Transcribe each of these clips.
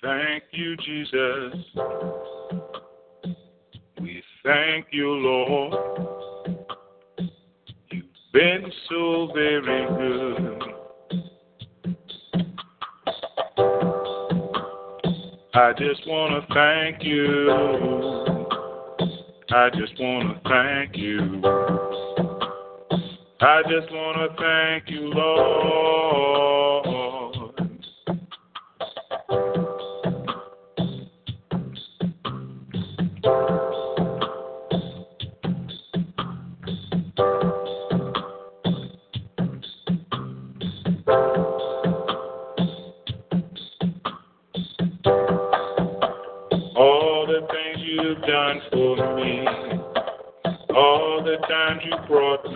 Thank you, Jesus. We thank you, Lord. You've been so very good. I just want to thank you. I just want to thank you. I just want to thank you, Lord.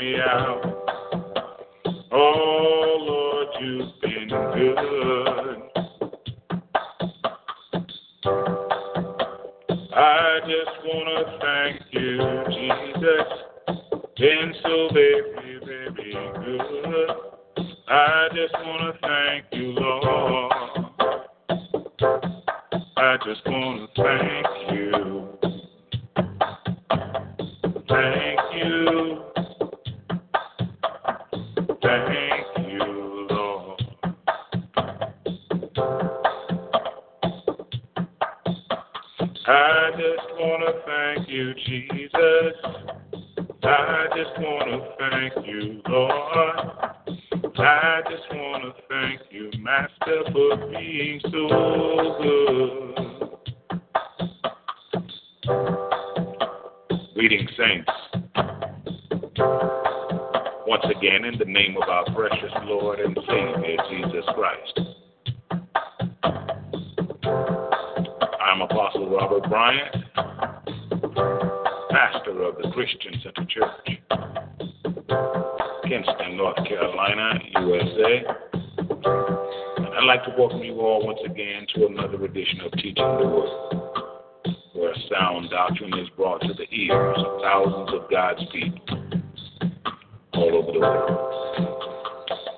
Me out. Oh Lord, you've been good. I just God's people all over the world.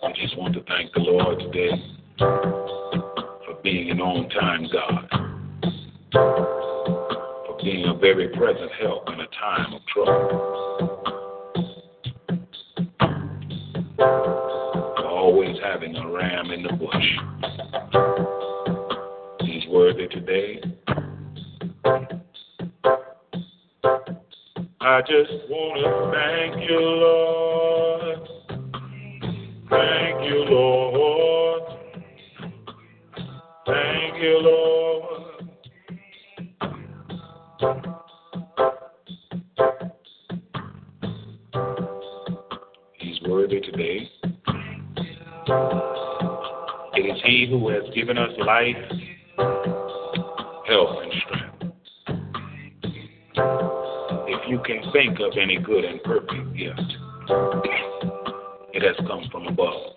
I just want to thank the Lord today for being an on time God, for being a very present help in a time of trouble. for always having a ram in the bush. He's worthy today. I just want to thank you, Lord. Thank you, Lord. Thank you, Lord. He's worthy today. It is He who has given us life, think of any good and perfect gift, it has come from above.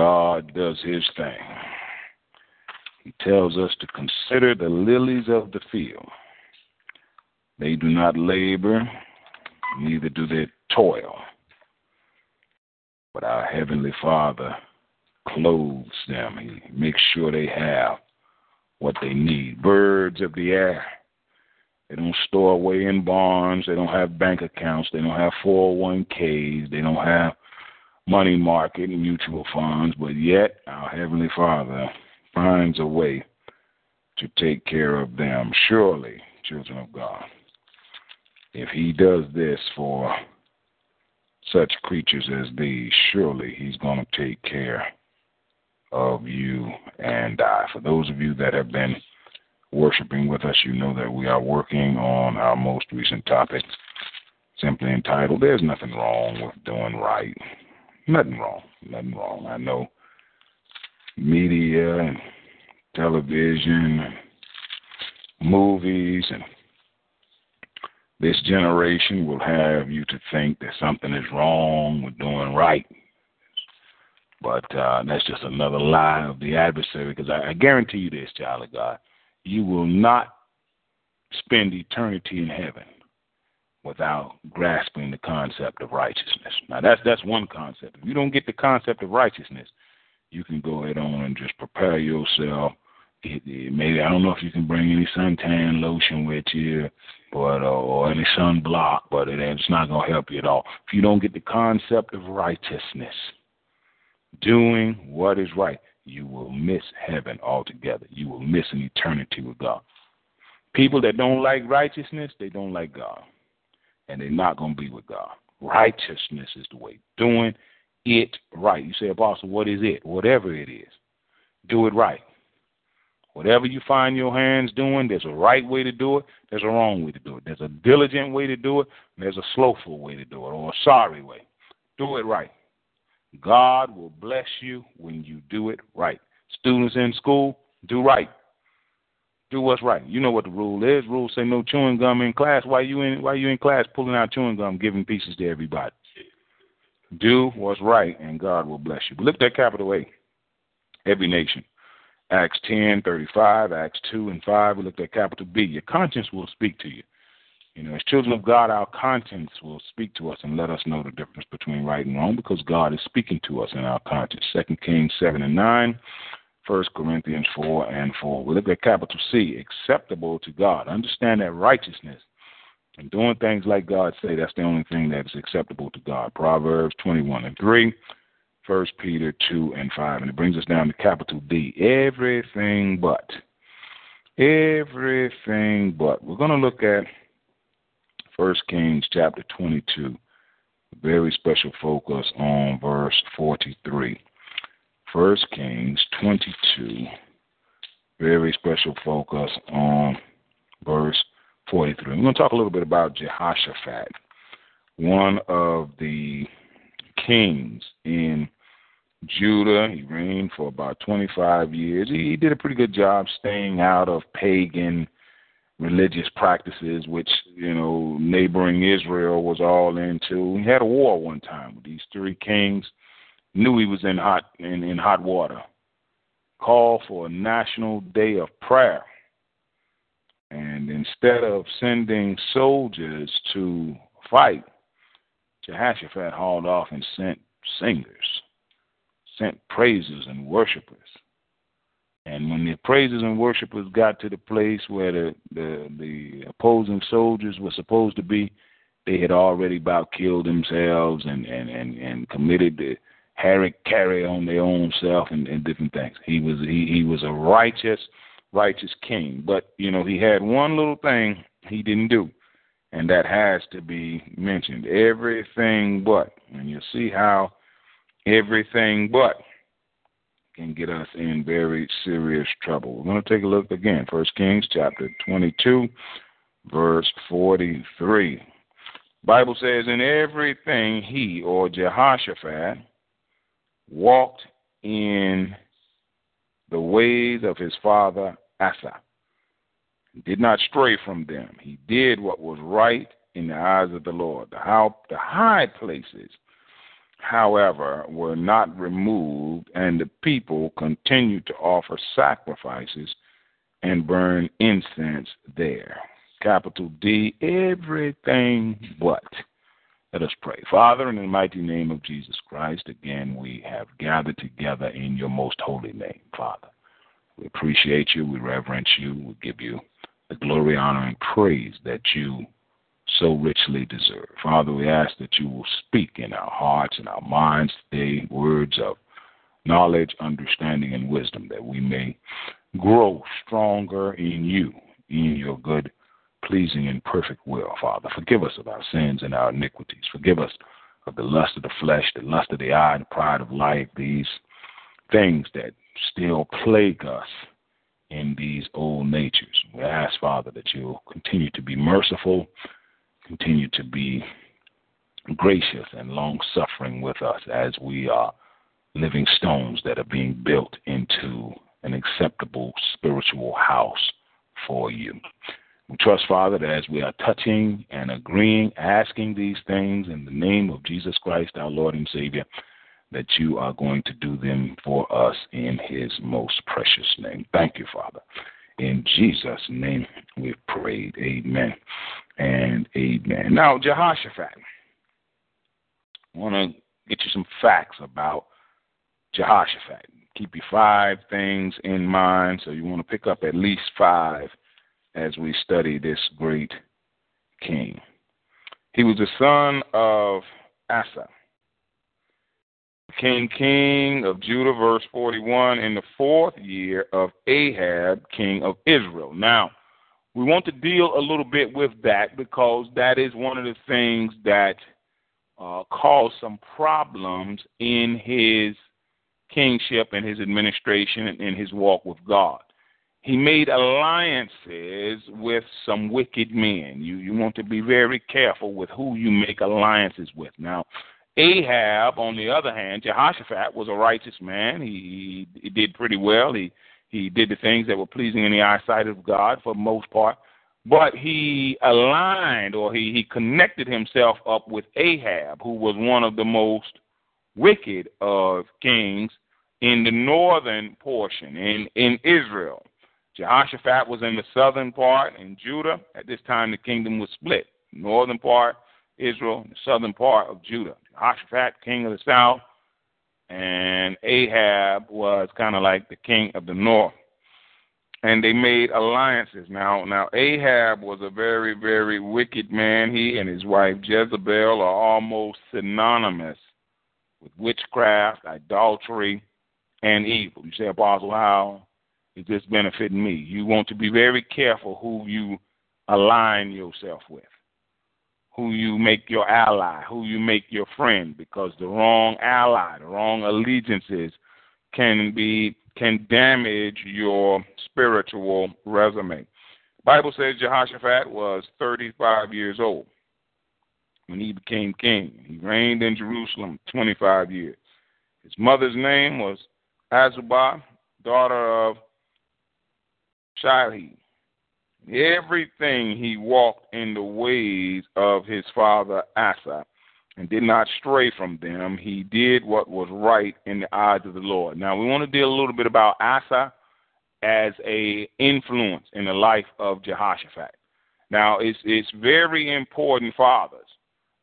God does his thing. He tells us to consider the lilies of the field. They do not labor, neither do they toil. But our Heavenly Father clothes them. He makes sure they have what they need. Birds of the air. They don't store away in barns. They don't have bank accounts. They don't have 401ks. They don't have money market and mutual funds. But yet, our Heavenly Father finds a way to take care of them. Surely, children of God, if He does this for such creatures as these, surely He's going to take care of you and I. For those of you that have been worshiping with us, you know that we are working on our most recent topic, simply entitled There's Nothing Wrong with Doing Right. Nothing wrong. Nothing wrong. I know media and television and movies and this generation will have you to think that something is wrong with doing right. But uh, that's just another lie of the adversary because I, I guarantee you this, child of God. You will not spend eternity in heaven without grasping the concept of righteousness. Now that's that's one concept. If you don't get the concept of righteousness, you can go ahead on and just prepare yourself. maybe I don't know if you can bring any suntan lotion with you, but uh, or any sunblock, but it, it's not going to help you at all. If you don't get the concept of righteousness, doing what is right, you will miss heaven altogether. You will miss an eternity with God. People that don't like righteousness, they don't like God. And they're not going to be with God. Righteousness is the way. Doing it right. You say, Apostle, what is it? Whatever it is, do it right. Whatever you find your hands doing, there's a right way to do it, there's a wrong way to do it. There's a diligent way to do it, there's a slowful way to do it, or a sorry way. Do it right. God will bless you when you do it right. Students in school, do right. Do what's right. You know what the rule is. Rules say no chewing gum in class. Why you in why you in class pulling out chewing gum, giving pieces to everybody? Do what's right and God will bless you. But look at capital A. Every nation. Acts ten, thirty five, Acts two and five. We looked at capital B. Your conscience will speak to you. You know, as children of God, our conscience will speak to us and let us know the difference between right and wrong because God is speaking to us in our conscience. Second Kings 7 and 9, 1 Corinthians 4 and 4. We look at capital C, acceptable to God. Understand that righteousness and doing things like God say, that's the only thing that is acceptable to God. Proverbs 21 and 3, 1 Peter 2 and 5. And it brings us down to capital D, everything but. Everything but. We're going to look at First Kings chapter 22. Very special focus on verse 43. First Kings 22. Very special focus on verse 43. We're going to talk a little bit about Jehoshaphat, one of the kings in Judah. He reigned for about 25 years. He, he did a pretty good job staying out of pagan religious practices, which you know neighboring Israel was all into. He had a war one time with these three kings. Knew he was in hot in, in hot water. Called for a national day of prayer, and instead of sending soldiers to fight, Jehoshaphat hauled off and sent singers, sent praisers and worshipers and when the praisers and worshipers got to the place where the, the the opposing soldiers were supposed to be, they had already about killed themselves and and and, and committed the hari-kari on their own self and, and different things. He was he, he was a righteous righteous king, but you know he had one little thing he didn't do, and that has to be mentioned. Everything but, and you see how everything but can get us in very serious trouble. We're going to take a look again. First Kings chapter 22, verse 43. Bible says, In everything he or Jehoshaphat walked in the ways of his father Asa, did not stray from them. He did what was right in the eyes of the Lord. The, how, the high places, however, were not removed, and the people continued to offer sacrifices and burn incense there. Capital D, everything but. Let us pray. Father, in the mighty name of Jesus Christ, again we have gathered together in your most holy name, Father. We appreciate you, we reverence you, we give you the glory, honor, and praise that you so richly deserve. Father, we ask that you will speak in our hearts and our minds today words of knowledge, understanding, and wisdom that we may grow stronger in you, in your good, pleasing, and perfect will, Father. Forgive us of our sins and our iniquities. Forgive us of the lust of the flesh, the lust of the eye, the pride of life, these things that still plague us in these old natures. We ask, Father, that you'll continue to be merciful, continue to be gracious and long suffering with us as we are living stones that are being built into an acceptable spiritual house for you. We trust, Father, that as we are touching and agreeing, asking these things in the name of Jesus Christ, our Lord and Savior, that you are going to do them for us in his most precious name. Thank you, Father. In Jesus' name we've prayed. Amen and amen. Now, Jehoshaphat, I want to get you some facts about Jehoshaphat. Keep your five things in mind, so you want to pick up at least five as we study this great king. He was the son of Asa King King of Judah, verse 41, in the fourth year of Ahab, king of Israel. Now, we want to deal a little bit with that because that is one of the things that uh, caused some problems in his kingship and his administration and in his walk with God. He made alliances with some wicked men. You you want to be very careful with who you make alliances with. Now, Ahab, on the other hand, Jehoshaphat was a righteous man. He, he did pretty well. He he did the things that were pleasing in the eyesight of God for the most part. But he aligned or he, he connected himself up with Ahab, who was one of the most wicked of kings in the northern portion in, in Israel. Jehoshaphat was in the southern part in Judah. At this time, the kingdom was split. Northern part Israel, the southern part of Judah. Jehoshaphat, king of the south, and Ahab was kind of like the king of the north. And they made alliances. Now, now Ahab was a very, very wicked man. He and his wife Jezebel are almost synonymous with witchcraft, idolatry, and evil. You say, Apostle, how is this benefiting me? You want to be very careful who you align yourself with who you make your ally, who you make your friend, because the wrong ally, the wrong allegiances can be can damage your spiritual resume. Bible says Jehoshaphat was 35 years old when he became king. He reigned in Jerusalem 25 years. His mother's name was Azubah, daughter of Shilhi. Everything he walked in the ways of his father Asa and did not stray from them. He did what was right in the eyes of the Lord. Now we want to deal a little bit about Asa as a influence in the life of Jehoshaphat. Now it's it's very important, fathers,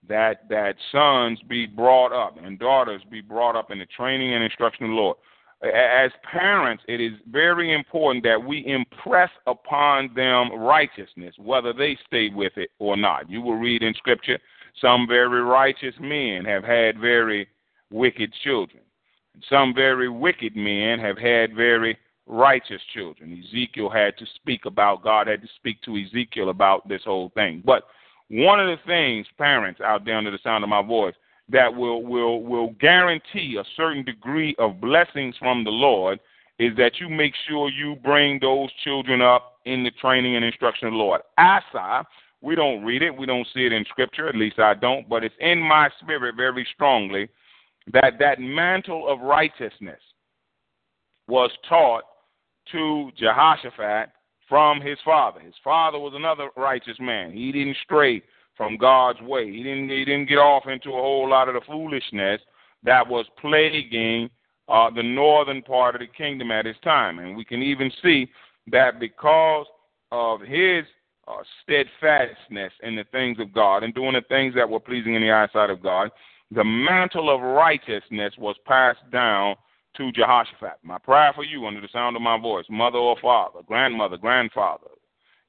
that that sons be brought up and daughters be brought up in the training and instruction of the Lord as parents, it is very important that we impress upon them righteousness, whether they stay with it or not. You will read in Scripture some very righteous men have had very wicked children. Some very wicked men have had very righteous children. Ezekiel had to speak about, God had to speak to Ezekiel about this whole thing. But one of the things, parents out there under the sound of my voice, that will will will guarantee a certain degree of blessings from the Lord is that you make sure you bring those children up in the training and instruction of the Lord. Asa, we don't read it, we don't see it in scripture, at least I don't, but it's in my spirit very strongly that that mantle of righteousness was taught to Jehoshaphat from his father. His father was another righteous man. He didn't stray from God's way. He didn't he didn't get off into a whole lot of the foolishness that was plaguing uh, the northern part of the kingdom at his time. And we can even see that because of his uh, steadfastness in the things of God and doing the things that were pleasing in the eyesight of God, the mantle of righteousness was passed down to Jehoshaphat. My prayer for you under the sound of my voice, mother or father, grandmother, grandfather,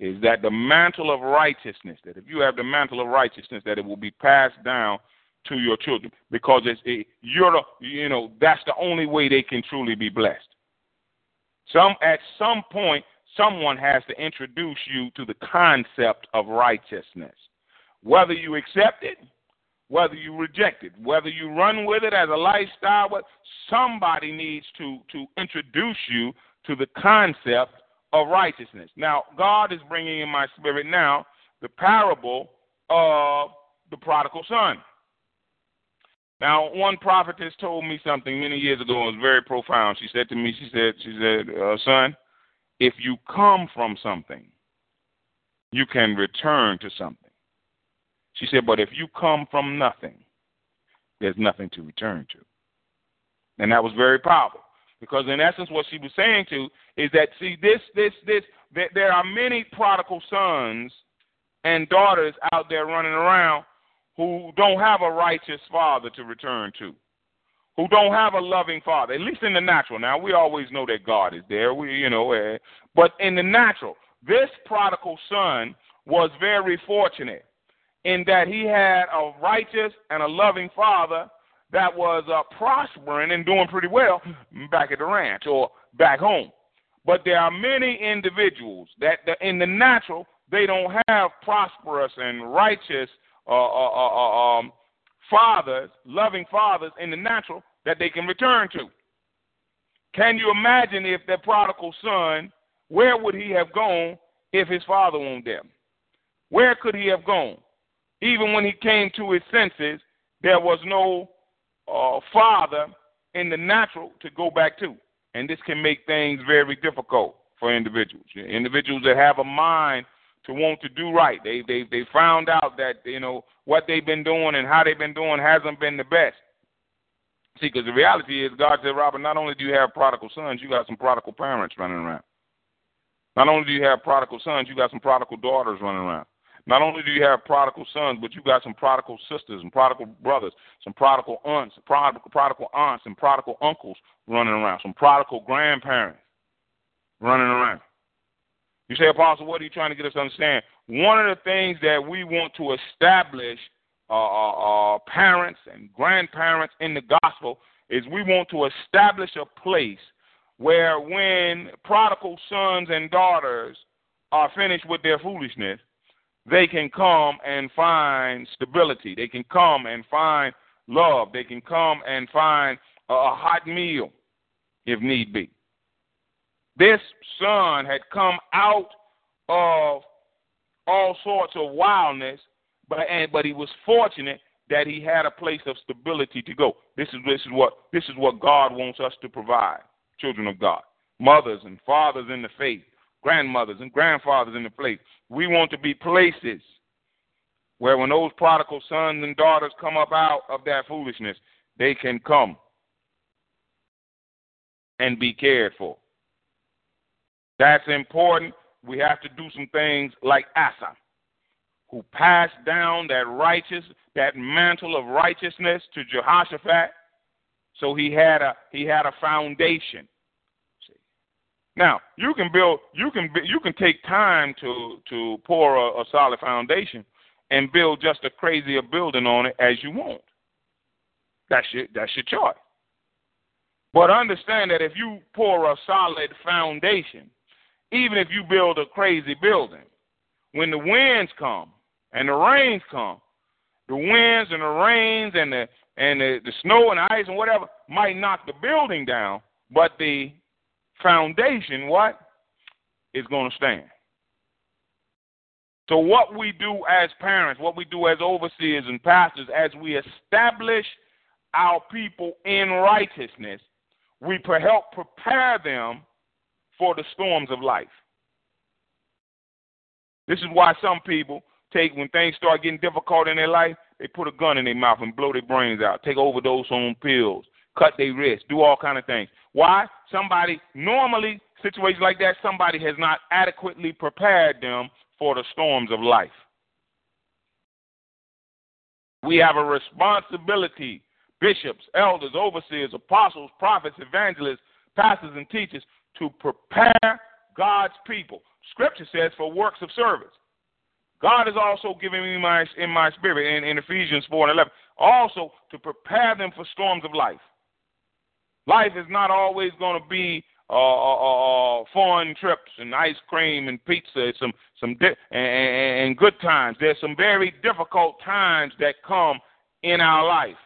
is that the mantle of righteousness, that if you have the mantle of righteousness, that it will be passed down to your children because it's it, you're you know that's the only way they can truly be blessed. Some at some point someone has to introduce you to the concept of righteousness. Whether you accept it, whether you reject it, whether you run with it as a lifestyle, somebody needs to to introduce you to the concept of righteousness. Now, God is bringing in my spirit now the parable of the prodigal son. Now, one prophetess told me something many years ago. It was very profound. She said to me, she said, she said, uh, son, if you come from something, you can return to something. She said, but if you come from nothing, there's nothing to return to. And that was very powerful. Because in essence, what she was saying to is that see this, this, this. that There are many prodigal sons and daughters out there running around who don't have a righteous father to return to, who don't have a loving father, at least in the natural. Now we always know that God is there, we you know, uh, but in the natural, this prodigal son was very fortunate in that he had a righteous and a loving father that was uh, prospering and doing pretty well back at the ranch or back home. But there are many individuals that, that in the natural they don't have prosperous and righteous uh, uh, uh, uh, um, fathers, loving fathers in the natural that they can return to. Can you imagine if the prodigal son, where would he have gone if his father were not there? Where could he have gone? Even when he came to his senses, there was no uh, father in the natural to go back to. And this can make things very difficult for individuals. Individuals that have a mind to want to do right. They they they found out that you know what they've been doing and how they've been doing hasn't been the best. See, because the reality is, God said, Robert, not only do you have prodigal sons, you got some prodigal parents running around. Not only do you have prodigal sons, you got some prodigal daughters running around. Not only do you have prodigal sons, but you got some prodigal sisters and prodigal brothers, some prodigal aunts, prodigal, prodigal aunts and prodigal uncles running around, some prodigal grandparents running around. You say, Apostle, what are you trying to get us to understand? One of the things that we want to establish uh, uh, uh, parents and grandparents in the gospel is we want to establish a place where when prodigal sons and daughters are finished with their foolishness, they can come and find stability. They can come and find love. They can come and find a hot meal if need be. This son had come out of all sorts of wildness, but and, but he was fortunate that he had a place of stability to go. This is this is what this is what God wants us to provide, children of God, mothers and fathers in the faith, grandmothers and grandfathers in the place. We want to be places where when those prodigal sons and daughters come up out of that foolishness, they can come and be cared for. That's important. We have to do some things like Asa, who passed down that righteous, that mantle of righteousness to Jehoshaphat. So he had a he had a foundation. Now you can build, you can you can take time to to pour a, a solid foundation and build just a crazier building on it as you want. That's your that's your choice. But understand that if you pour a solid foundation, even if you build a crazy building, when the winds come and the rains come, the winds and the rains and the and the, the snow and ice and whatever might knock the building down, but the foundation, what, is going to stand. So, what we do as parents, what we do as overseers and pastors, as we establish our people in righteousness, we help prepare them for the storms of life. This is why some people take when things start getting difficult in their life, they put a gun in their mouth and blow their brains out, take overdose on pills, cut their wrists, do all kind of things. Why? Somebody normally situations like that, somebody has not adequately prepared them for the storms of life. We have a responsibility, bishops, elders, overseers, apostles, prophets, evangelists, pastors, and teachers, to prepare God's people. Scripture says for works of service. God has also given me my in my spirit in, in Ephesians 4 and 11, also to prepare them for storms of life. Life is not always going to be uh, uh, uh, foreign trips and ice cream and pizza and some some di- and, and good times. There's some very difficult times that come in our life.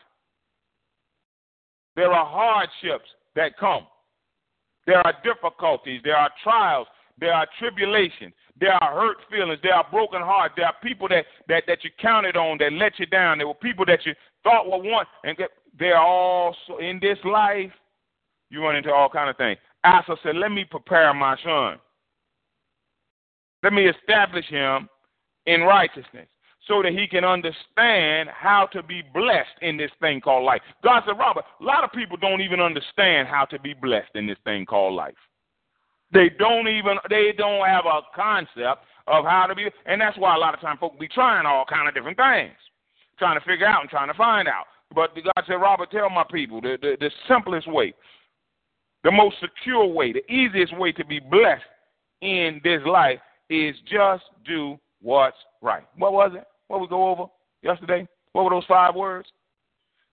There are hardships that come. There are difficulties. There are trials. There are tribulations. There are hurt feelings. There are broken hearts. There are people that, that, that you counted on that let you down. There were people that you thought were one. And they're all in this life. You run into all kind of things. Asa said, Let me prepare my son. Let me establish him in righteousness so that he can understand how to be blessed in this thing called life. God said, Robert, a lot of people don't even understand how to be blessed in this thing called life. They don't even they don't have a concept of how to be and that's why a lot of times folks be trying all kind of different things. Trying to figure out and trying to find out. But God said, Robert, tell my people the, the, the simplest way, the most secure way, the easiest way to be blessed in this life is just do what's right. What was it? What we go over yesterday? What were those five words?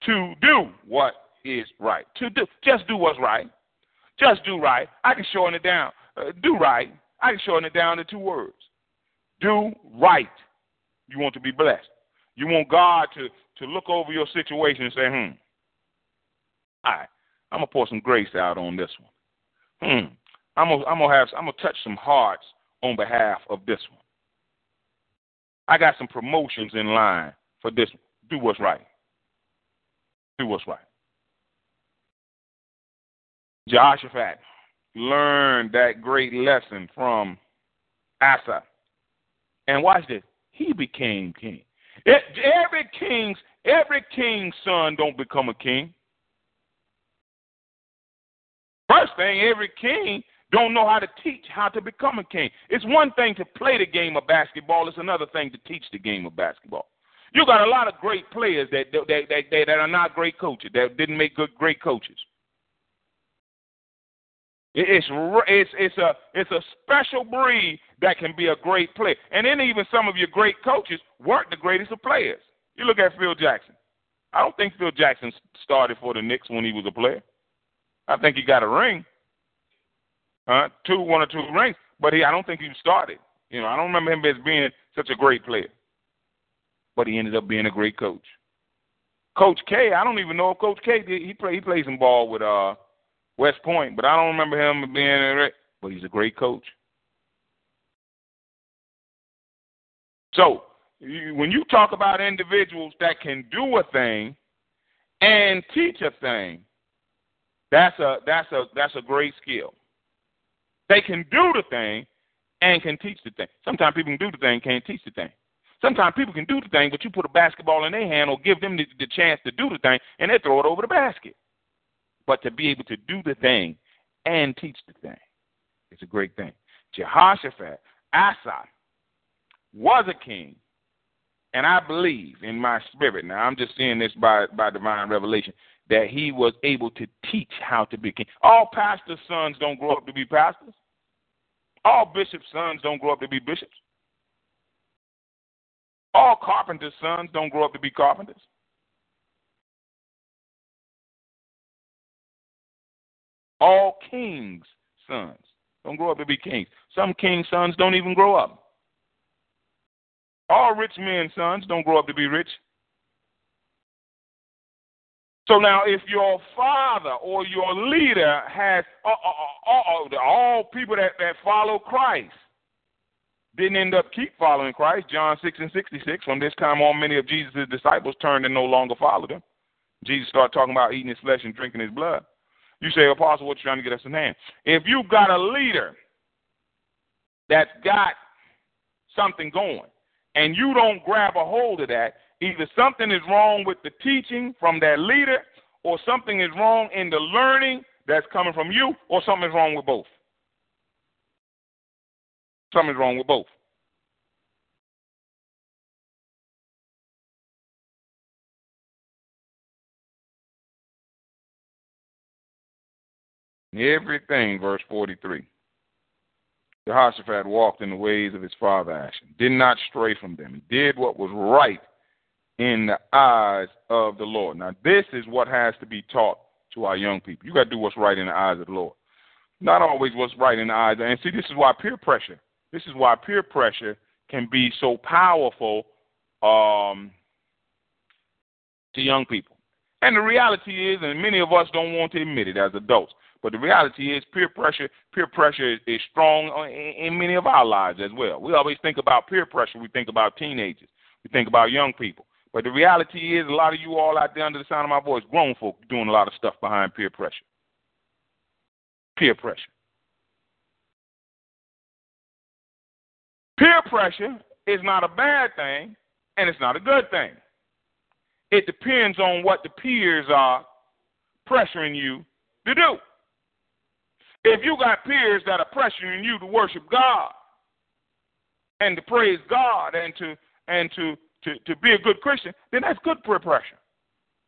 To do what is right. To do just do what's right. Just do right. I can shorten it down. Uh, do right. I can shorten it down to two words. Do right. You want to be blessed. You want God to, to look over your situation and say, hmm, all right, I'm gonna pour some grace out on this one. Hmm. I'm gonna I'm gonna have I'm gonna touch some hearts on behalf of this one. I got some promotions in line for this. Do what's right. Do what's right. Jehoshaphat learned that great lesson from Asa. And watch this. He became king. It, every king's every king's son don't become a king. First thing, every king don't know how to teach how to become a king. It's one thing to play the game of basketball, it's another thing to teach the game of basketball. You got a lot of great players that that, that, that, that are not great coaches, that didn't make good great coaches. It's it's it's a it's a special breed that can be a great player, and then even some of your great coaches weren't the greatest of players. You look at Phil Jackson. I don't think Phil Jackson started for the Knicks when he was a player. I think he got a ring, uh, two one or two rings, but he I don't think he started. You know, I don't remember him as being such a great player, but he ended up being a great coach. Coach K, I don't even know if Coach K did. He play he played some ball with uh West Point, but I don't remember him being a but he's a great coach. So when you talk about individuals that can do a thing and teach a thing, that's a that's a that's a great skill. They can do the thing and can teach the thing. Sometimes people can do the thing, can't teach the thing. Sometimes people can do the thing, but you put a basketball in their hand or give them the, the chance to do the thing, and they throw it over the basket but to be able to do the thing and teach the thing. It's a great thing. Jehoshaphat, Asa, was a king, and I believe in my spirit, now I'm just seeing this by, by divine revelation, that he was able to teach how to be king. All pastors' sons don't grow up to be pastors. All bishops' sons don't grow up to be bishops. All carpenters' sons don't grow up to be carpenters. All kings' sons don't grow up to be kings. Some kings' sons don't even grow up. All rich men's sons don't grow up to be rich. So now, if your father or your leader has uh, uh, uh, all people that, that follow Christ didn't end up keep following Christ, John 6 and 66, from this time on, many of Jesus' disciples turned and no longer followed him. Jesus started talking about eating his flesh and drinking his blood. You say, Apostle, what you trying to get us in hand? If you've got a leader that's got something going and you don't grab a hold of that, either something is wrong with the teaching from that leader or something is wrong in the learning that's coming from you or something is wrong with both. Something's wrong with both. Everything, verse 43. Jehoshaphat walked in the ways of his father Asa, did not stray from them. He did what was right in the eyes of the Lord. Now, this is what has to be taught to our young people. You got to do what's right in the eyes of the Lord. Not always what's right in the eyes. And see, this is why peer pressure. This is why peer pressure can be so powerful um, to young people. And the reality is, and many of us don't want to admit it as adults, but the reality is, peer pressure, peer pressure is, is strong in, in many of our lives as well. We always think about peer pressure. We think about teenagers. We think about young people. But the reality is, a lot of you all out there under the sound of my voice, grown folk, doing a lot of stuff behind peer pressure. Peer pressure. Peer pressure is not a bad thing, and it's not a good thing. It depends on what the peers are pressuring you to do. If you got peers that are pressuring you to worship God and to praise God and to and to to, to be a good Christian, then that's good peer pressure.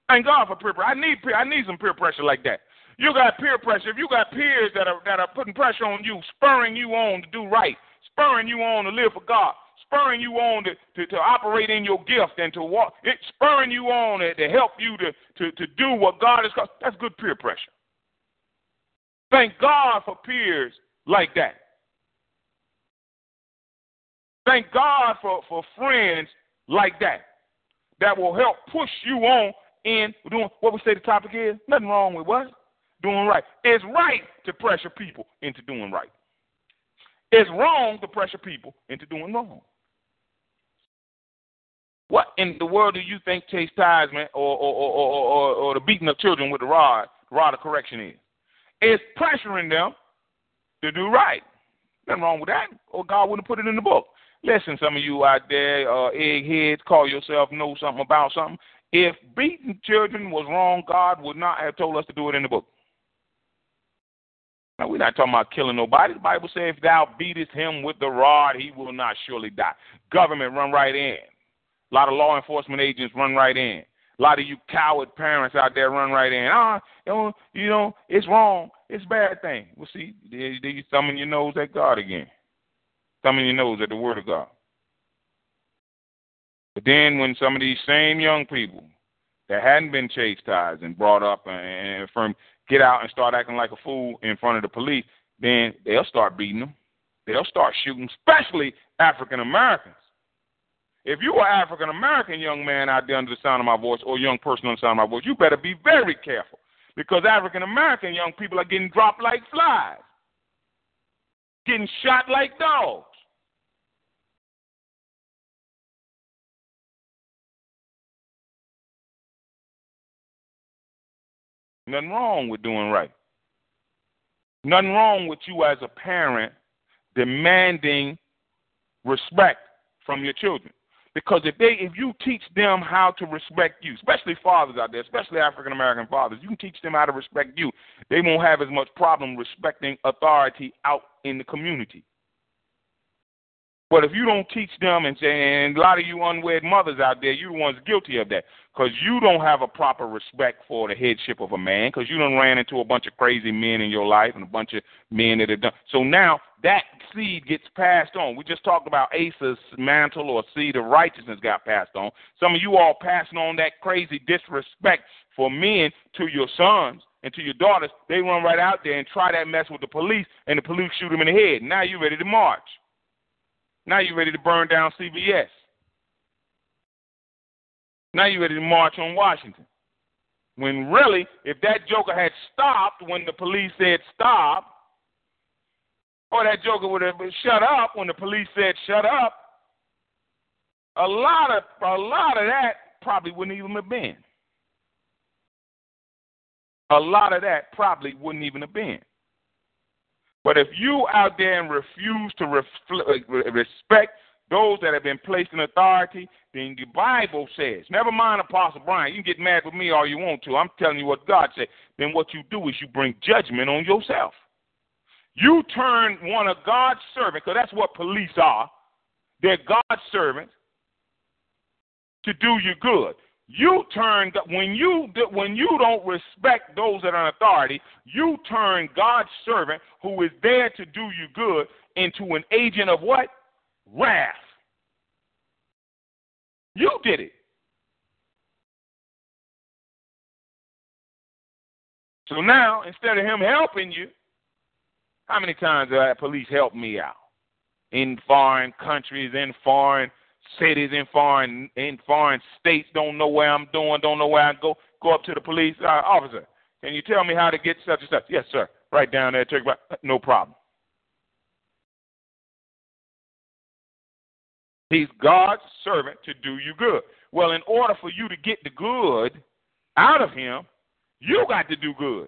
Thank God for peer pressure. I need I need some peer pressure like that. You got peer pressure. If you got peers that are that are putting pressure on you, spurring you on to do right, spurring you on to live for God, spurring you on to, to, to operate in your gift and to walk, it's spurring you on to, to help you to, to, to do what God has called. That's good peer pressure. Thank God for peers like that. Thank God for, for friends like that that will help push you on in doing what we say the topic is. Nothing wrong with what? Doing right. It's right to pressure people into doing right. It's wrong to pressure people into doing wrong. What in the world do you think chastisement or, or, or, or, or the beating of children with the rod, rod of correction is? It's pressuring them to do right. Nothing wrong with that, or God wouldn't put it in the book. Listen, some of you out there, uh, eggheads, call yourself know something about something. If beating children was wrong, God would not have told us to do it in the book. Now, we're not talking about killing nobody. The Bible says, if thou beatest him with the rod, he will not surely die. Government run right in. A lot of law enforcement agents run right in. A lot of you coward parents out there run right in. Ah, you know, it's wrong. It's a bad thing. Well, see, there, you thumbing your nose at God again. Thumbing your nose at the Word of God. But then when some of these same young people that hadn't been chastised and brought up and, from get out and start acting like a fool in front of the police, then they'll start beating them. They'll start shooting, especially African Americans. If you are African American young man out there under the sound of my voice, or young person under the sound of my voice, you better be very careful because African American young people are getting dropped like flies, getting shot like dogs. Nothing wrong with doing right. Nothing wrong with you as a parent demanding respect from your children. Because if they if you teach them how to respect you, especially fathers out there, especially African American fathers, you can teach them how to respect you. They won't have as much problem respecting authority out in the community. But if you don't teach them, and, and a lot of you unwed mothers out there, you're the ones guilty of that because you don't have a proper respect for the headship of a man because you done ran into a bunch of crazy men in your life and a bunch of men that have done. So now that seed gets passed on. We just talked about Asa's mantle or seed of righteousness got passed on. Some of you all passing on that crazy disrespect for men to your sons and to your daughters. They run right out there and try that mess with the police, and the police shoot them in the head. Now you're ready to march. Now you're ready to burn down CVS. Now you're ready to march on Washington. When really, if that joker had stopped when the police said stop, or that joker would have shut up when the police said shut up, a lot of a lot of that probably wouldn't even have been. A lot of that probably wouldn't even have been. But if you out there and refuse to respect those that have been placed in authority, then the Bible says, never mind Apostle Brian, you can get mad with me all you want to. I'm telling you what God said. Then what you do is you bring judgment on yourself. You turn one of God's servants, because that's what police are. They're God's servants to do you good. You turn when you when you don't respect those that are in authority, you turn God's servant who is there to do you good into an agent of what? Wrath. You did it. So now, instead of him helping you, how many times have police helped me out? In foreign countries, in foreign cities, in foreign in foreign states, don't know where I'm doing, don't know where I go. Go up to the police uh, officer. Can you tell me how to get such and such? Yes, sir. Right down there, take no problem. He's God's servant to do you good. Well, in order for you to get the good out of him, you got to do good.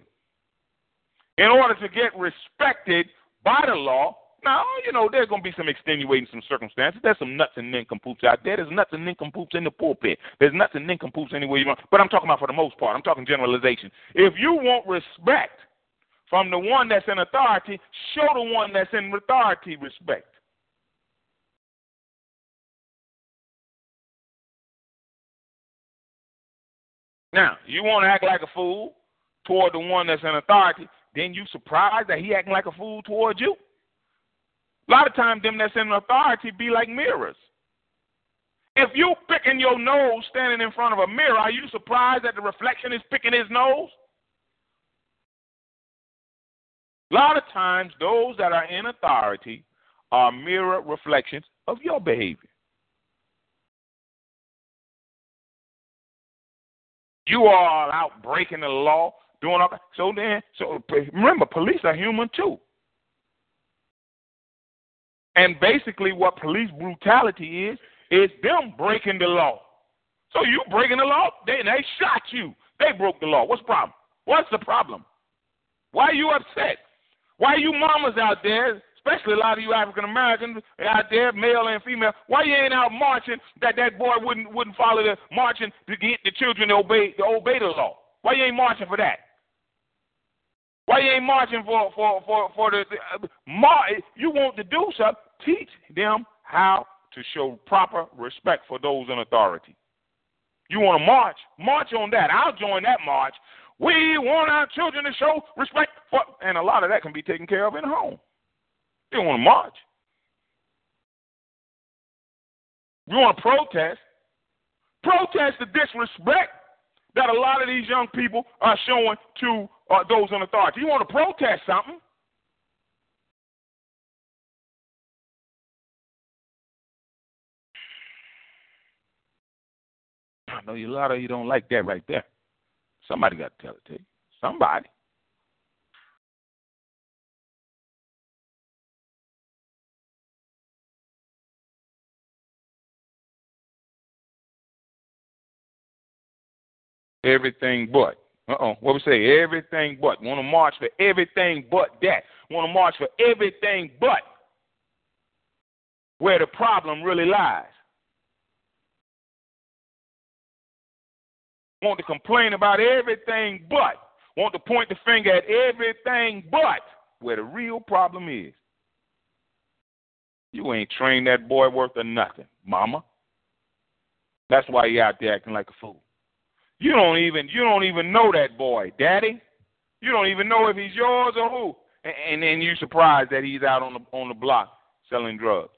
In order to get respected by the law, now, you know, there's going to be some extenuating some circumstances. There's some nuts and nincompoops out there. There's nuts and nincompoops in the pulpit. There's nuts and nincompoops anywhere you want. But I'm talking about for the most part. I'm talking generalization. If you want respect from the one that's in authority, show the one that's in authority respect. Now, you want to act like a fool toward the one that's in authority, then you surprised that he acting like a fool toward you? A lot of times, them that's in authority be like mirrors. If you picking your nose standing in front of a mirror, are you surprised that the reflection is picking his nose? A lot of times, those that are in authority are mirror reflections of your behavior. You are out breaking the law, doing all. that. So then, so remember, police are human too. And basically, what police brutality is is them breaking the law. So you breaking the law, they they shot you. They broke the law. What's the problem? What's the problem? Why are you upset? Why are you mamas out there especially a lot of you African Americans out there, male and female, why you ain't out marching that that boy wouldn't wouldn't follow the marching to get the children to obey to obey the law? Why you ain't marching for that? Why you ain't marching for for for for the, the uh, mar- you want to do something? Teach them how to show proper respect for those in authority. You want to march? March on that. I'll join that march. We want our children to show respect for, and a lot of that can be taken care of in home. You want to march. You want to protest. Protest the disrespect that a lot of these young people are showing to uh, those in authority. You want to protest something. Know a lot of you don't like that right there. Somebody got to tell it to you. Somebody. everything but. Uh oh. What we say? Everything but. Want to march for everything but that. Want to march for everything but where the problem really lies. Want to complain about everything but. Want to point the finger at everything but where the real problem is. You ain't trained that boy worth of nothing, mama. That's why you out there acting like a fool. You don't even you don't even know that boy, Daddy. You don't even know if he's yours or who. And, and then you're surprised that he's out on the on the block selling drugs.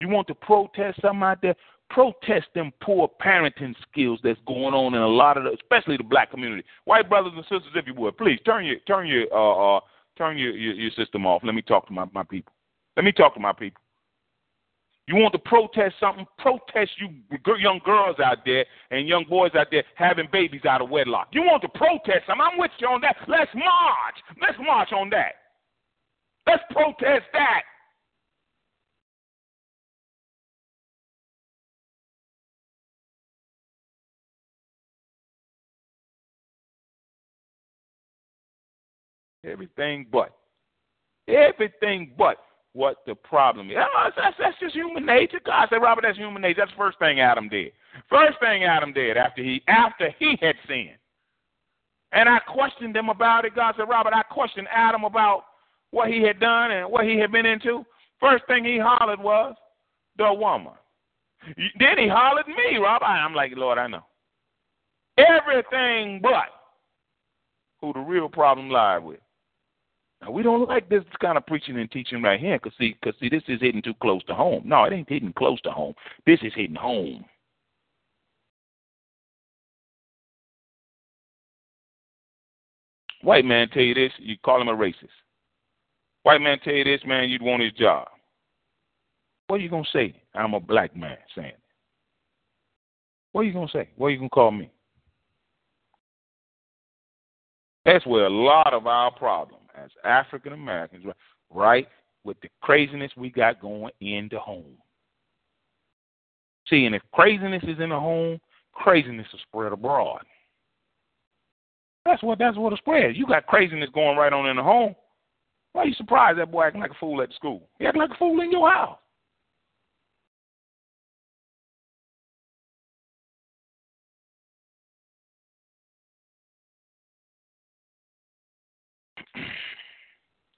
You want to protest something out there? Protest them poor parenting skills that's going on in a lot of, the, especially the black community. White brothers and sisters, if you would, please turn your turn your uh, uh turn your, your your system off. Let me talk to my my people. Let me talk to my people. You want to protest something? Protest you young girls out there and young boys out there having babies out of wedlock. You want to protest something? I'm with you on that. Let's march. Let's march on that. Let's protest that. Everything but. Everything but what the problem is. Oh, that's, that's just human nature. God said, Robert, that's human nature. That's the first thing Adam did. First thing Adam did after he after he had sinned. And I questioned him about it. God said, Robert, I questioned Adam about what he had done and what he had been into. First thing he hollered was, the woman. Then he hollered me, Robert. I'm like, Lord, I know. Everything but who the real problem lied with. Now we don't like this kind of preaching and teaching right here, cause see, cause see, this is hitting too close to home. No, it ain't hitting close to home. This is hitting home. White man tell you this, you call him a racist. White man tell you this, man, you'd want his job. What are you gonna say? I'm a black man saying it. What are you gonna say? What are you gonna call me? That's where a lot of our problem as African Americans, right, with the craziness we got going in the home. See, and if craziness is in the home, craziness will spread abroad. That's what that's what it spreads. You got craziness going right on in the home. Why are you surprised that boy acting like a fool at school? He acting like a fool in your house.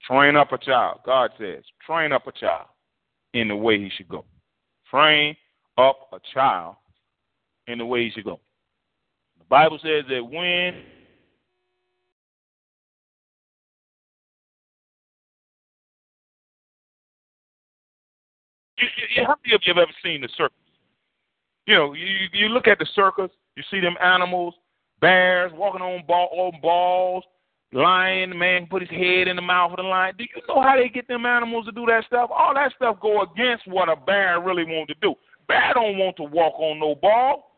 Train up a child. God says, train up a child in the way he should go. Train up a child in the way he should go. The Bible says that when You, you, how many of you have ever seen the circus? You know, you you look at the circus, you see them animals, bears walking on ball on balls, lion, man put his head in the mouth of the lion. Do you know how they get them animals to do that stuff? All that stuff go against what a bear really wants to do. Bear don't want to walk on no ball.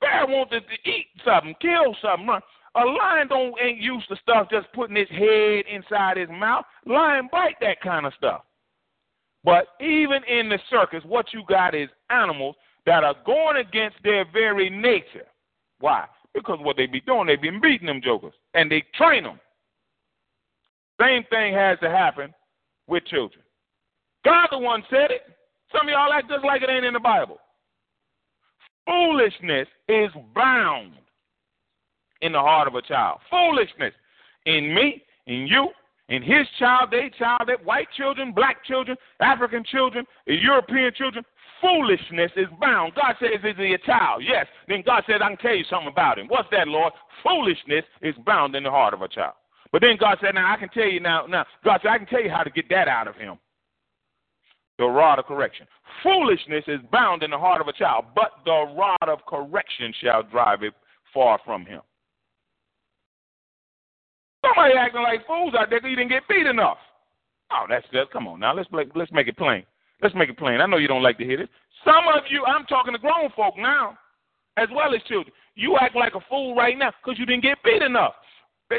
Bear wants to eat something, kill something. A lion don't ain't used to stuff just putting his head inside his mouth. Lion bite that kind of stuff. But even in the circus, what you got is animals that are going against their very nature. Why? Because what they be doing, they be beating them jokers, and they train them. Same thing has to happen with children. God the one said it. Some of y'all act just like it ain't in the Bible. Foolishness is bound in the heart of a child. Foolishness in me, in you, in his child, their child, that white children, black children, African children, European children, foolishness is bound. God says, Is he a child? Yes. Then God said, I can tell you something about him. What's that, Lord? Foolishness is bound in the heart of a child. But then God said, Now I can tell you now, now, God said, I can tell you how to get that out of him. The rod of correction. Foolishness is bound in the heart of a child, but the rod of correction shall drive it far from him. Somebody acting like fools out there because you didn't get beat enough. Oh, that's just come on now. Let's let's make it plain. Let's make it plain. I know you don't like to hear this. Some of you, I'm talking to grown folk now, as well as children. You act like a fool right now because you didn't get beat enough. Eh,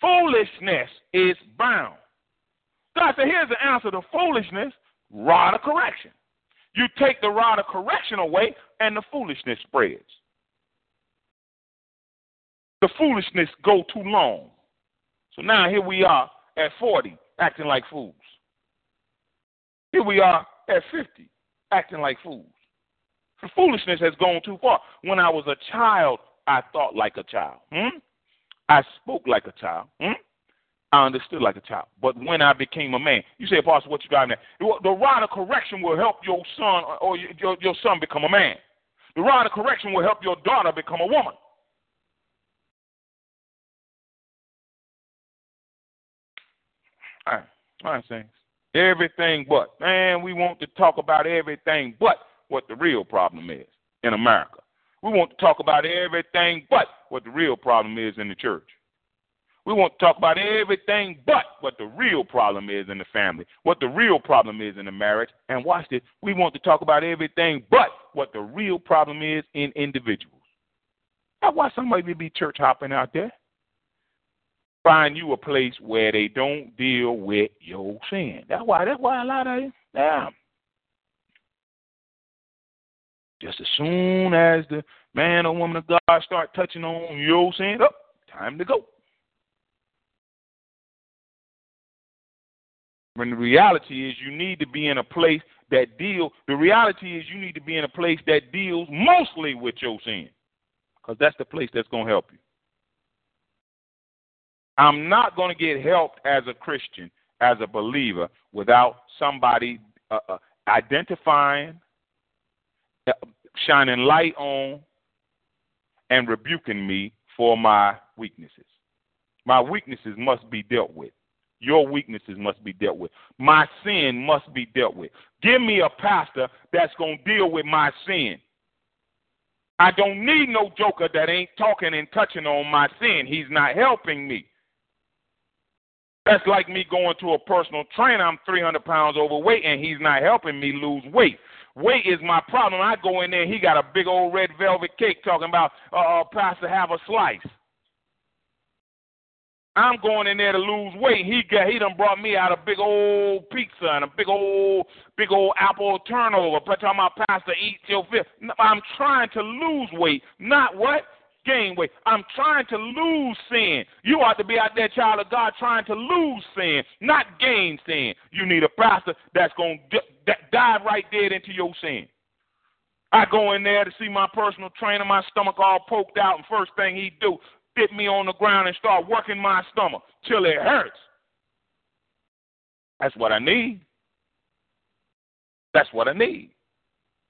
foolishness is bound. God said, here's the answer to foolishness rod of correction. You take the rod of correction away, and the foolishness spreads. The foolishness go too long. So now here we are at 40, acting like fools. Here we are at 50, acting like fools. The foolishness has gone too far. When I was a child, I thought like a child. Hmm? I spoke like a child. Hmm? I understood like a child. But when I became a man, you say, Apostle, what you driving at? The rod of correction will help your son or your, your son become a man. The rod of correction will help your daughter become a woman. All right, all right, saints. Everything but. Man, we want to talk about everything but what the real problem is in America. We want to talk about everything but what the real problem is in the church. We want to talk about everything but what the real problem is in the family, what the real problem is in the marriage. And watch this, we want to talk about everything but what the real problem is in individuals. That's why somebody be church hopping out there find you a place where they don't deal with your sin. That's why. That's why a lot of yeah. Just as soon as the man or woman of God start touching on your sin, up, oh, time to go. When the reality is you need to be in a place that deal. The reality is you need to be in a place that deals mostly with your sin, because that's the place that's going to help you. I'm not going to get helped as a Christian, as a believer, without somebody uh, uh, identifying, uh, shining light on, and rebuking me for my weaknesses. My weaknesses must be dealt with. Your weaknesses must be dealt with. My sin must be dealt with. Give me a pastor that's going to deal with my sin. I don't need no joker that ain't talking and touching on my sin. He's not helping me. That's like me going to a personal trainer. I'm 300 pounds overweight and he's not helping me lose weight. Weight is my problem. I go in there, he got a big old red velvet cake talking about, uh, Pastor, have a slice. I'm going in there to lose weight. He got he done brought me out a big old pizza and a big old big old apple turnover. But talking about pastor eat till fifth. I'm trying to lose weight, not what? Gain weight. I'm trying to lose sin. You ought to be out there, child of God, trying to lose sin, not gain sin. You need a pastor that's going to dive right dead into your sin. I go in there to see my personal trainer, my stomach all poked out, and first thing he do, sit me on the ground and start working my stomach till it hurts. That's what I need. That's what I need.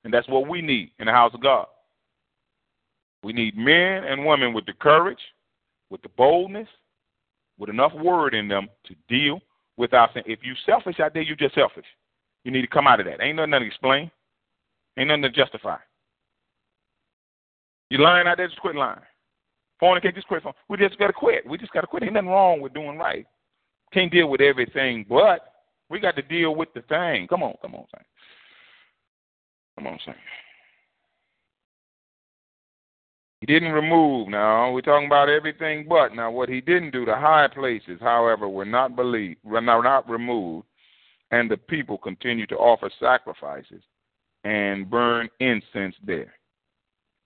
And that's what we need in the house of God. We need men and women with the courage, with the boldness, with enough word in them to deal with our sin. If you selfish out there, you're just selfish. You need to come out of that. Ain't nothing to explain. Ain't nothing to justify. You lying out there, just quit lying. Fornicate, just quit. We just got to quit. We just got to quit. Ain't nothing wrong with doing right. Can't deal with everything, but we got to deal with the thing. Come on, come on, Saint. Come on, Saint. He didn't remove. Now we're talking about everything, but now what he didn't do. The high places, however, were not believed, were not removed, and the people continued to offer sacrifices and burn incense there.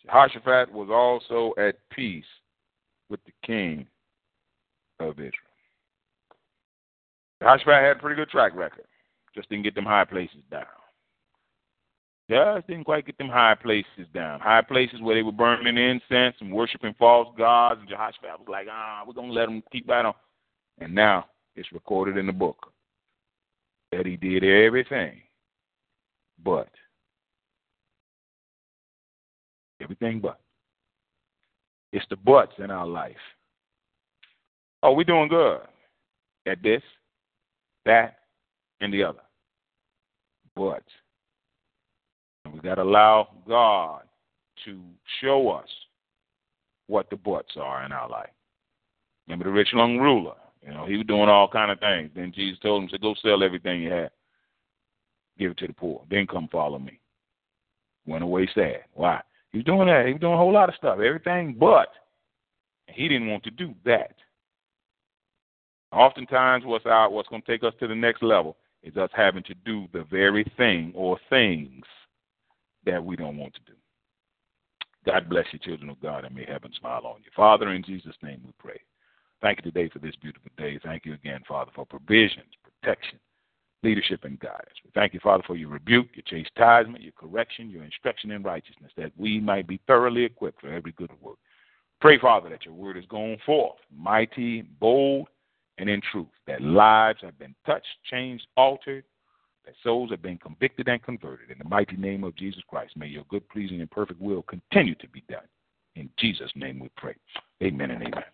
Jehoshaphat was also at peace with the king of Israel. Jehoshaphat had a pretty good track record. Just didn't get them high places down. Just didn't quite get them high places down. High places where they were burning incense and worshiping false gods. And Jehoshaphat was like, ah, we're going to let them keep that on. And now it's recorded in the book that he did everything but. Everything but. It's the buts in our life. Oh, we're doing good at this, that, and the other. But to allow God to show us what the buts are in our life. Remember the rich young ruler? You know, he was doing all kind of things. Then Jesus told him, "Say, go sell everything you have, give it to the poor, then come follow me." Went away sad. Why? He was doing that. He was doing a whole lot of stuff, everything but he didn't want to do that. Oftentimes, what's out, what's going to take us to the next level is us having to do the very thing or things that we don't want to do. God bless you, children of God, and may heaven smile on you. Father, in Jesus' name we pray. Thank you today for this beautiful day. Thank you again, Father, for provisions, protection, leadership, and guidance. We thank you, Father, for your rebuke, your chastisement, your correction, your instruction in righteousness, that we might be thoroughly equipped for every good work. Pray, Father, that your word is going forth, mighty, bold, and in truth, that lives have been touched, changed, altered, that souls have been convicted and converted. In the mighty name of Jesus Christ, may your good, pleasing, and perfect will continue to be done. In Jesus' name we pray. Amen and amen.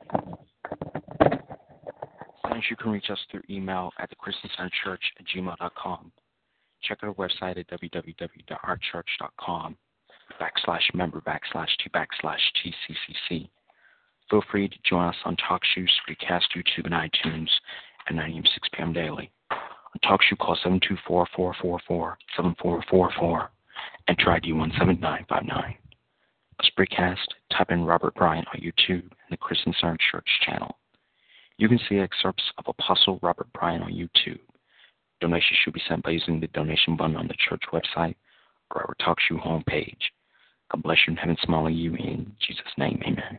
Friends, you can reach us through email at thechristiancentchurch at gmail.com. Check our website at www.ourchurch.com backslash member backslash t backslash TCCC. Feel free to join us on TalkShoe, Spreecast, YouTube, and iTunes at 9 a.m. 6 p.m. daily. TalkShoe, call 724-444-7444. Enter ID 17959. A Spreecast, type in Robert Bryant on YouTube and the Christian Center Church channel. You can see excerpts of Apostle Robert Bryant on YouTube. Donations should be sent by using the donation button on the church website or our TalkShoe homepage. God bless you and heaven smile on you in Jesus' name. Amen.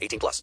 18 plus.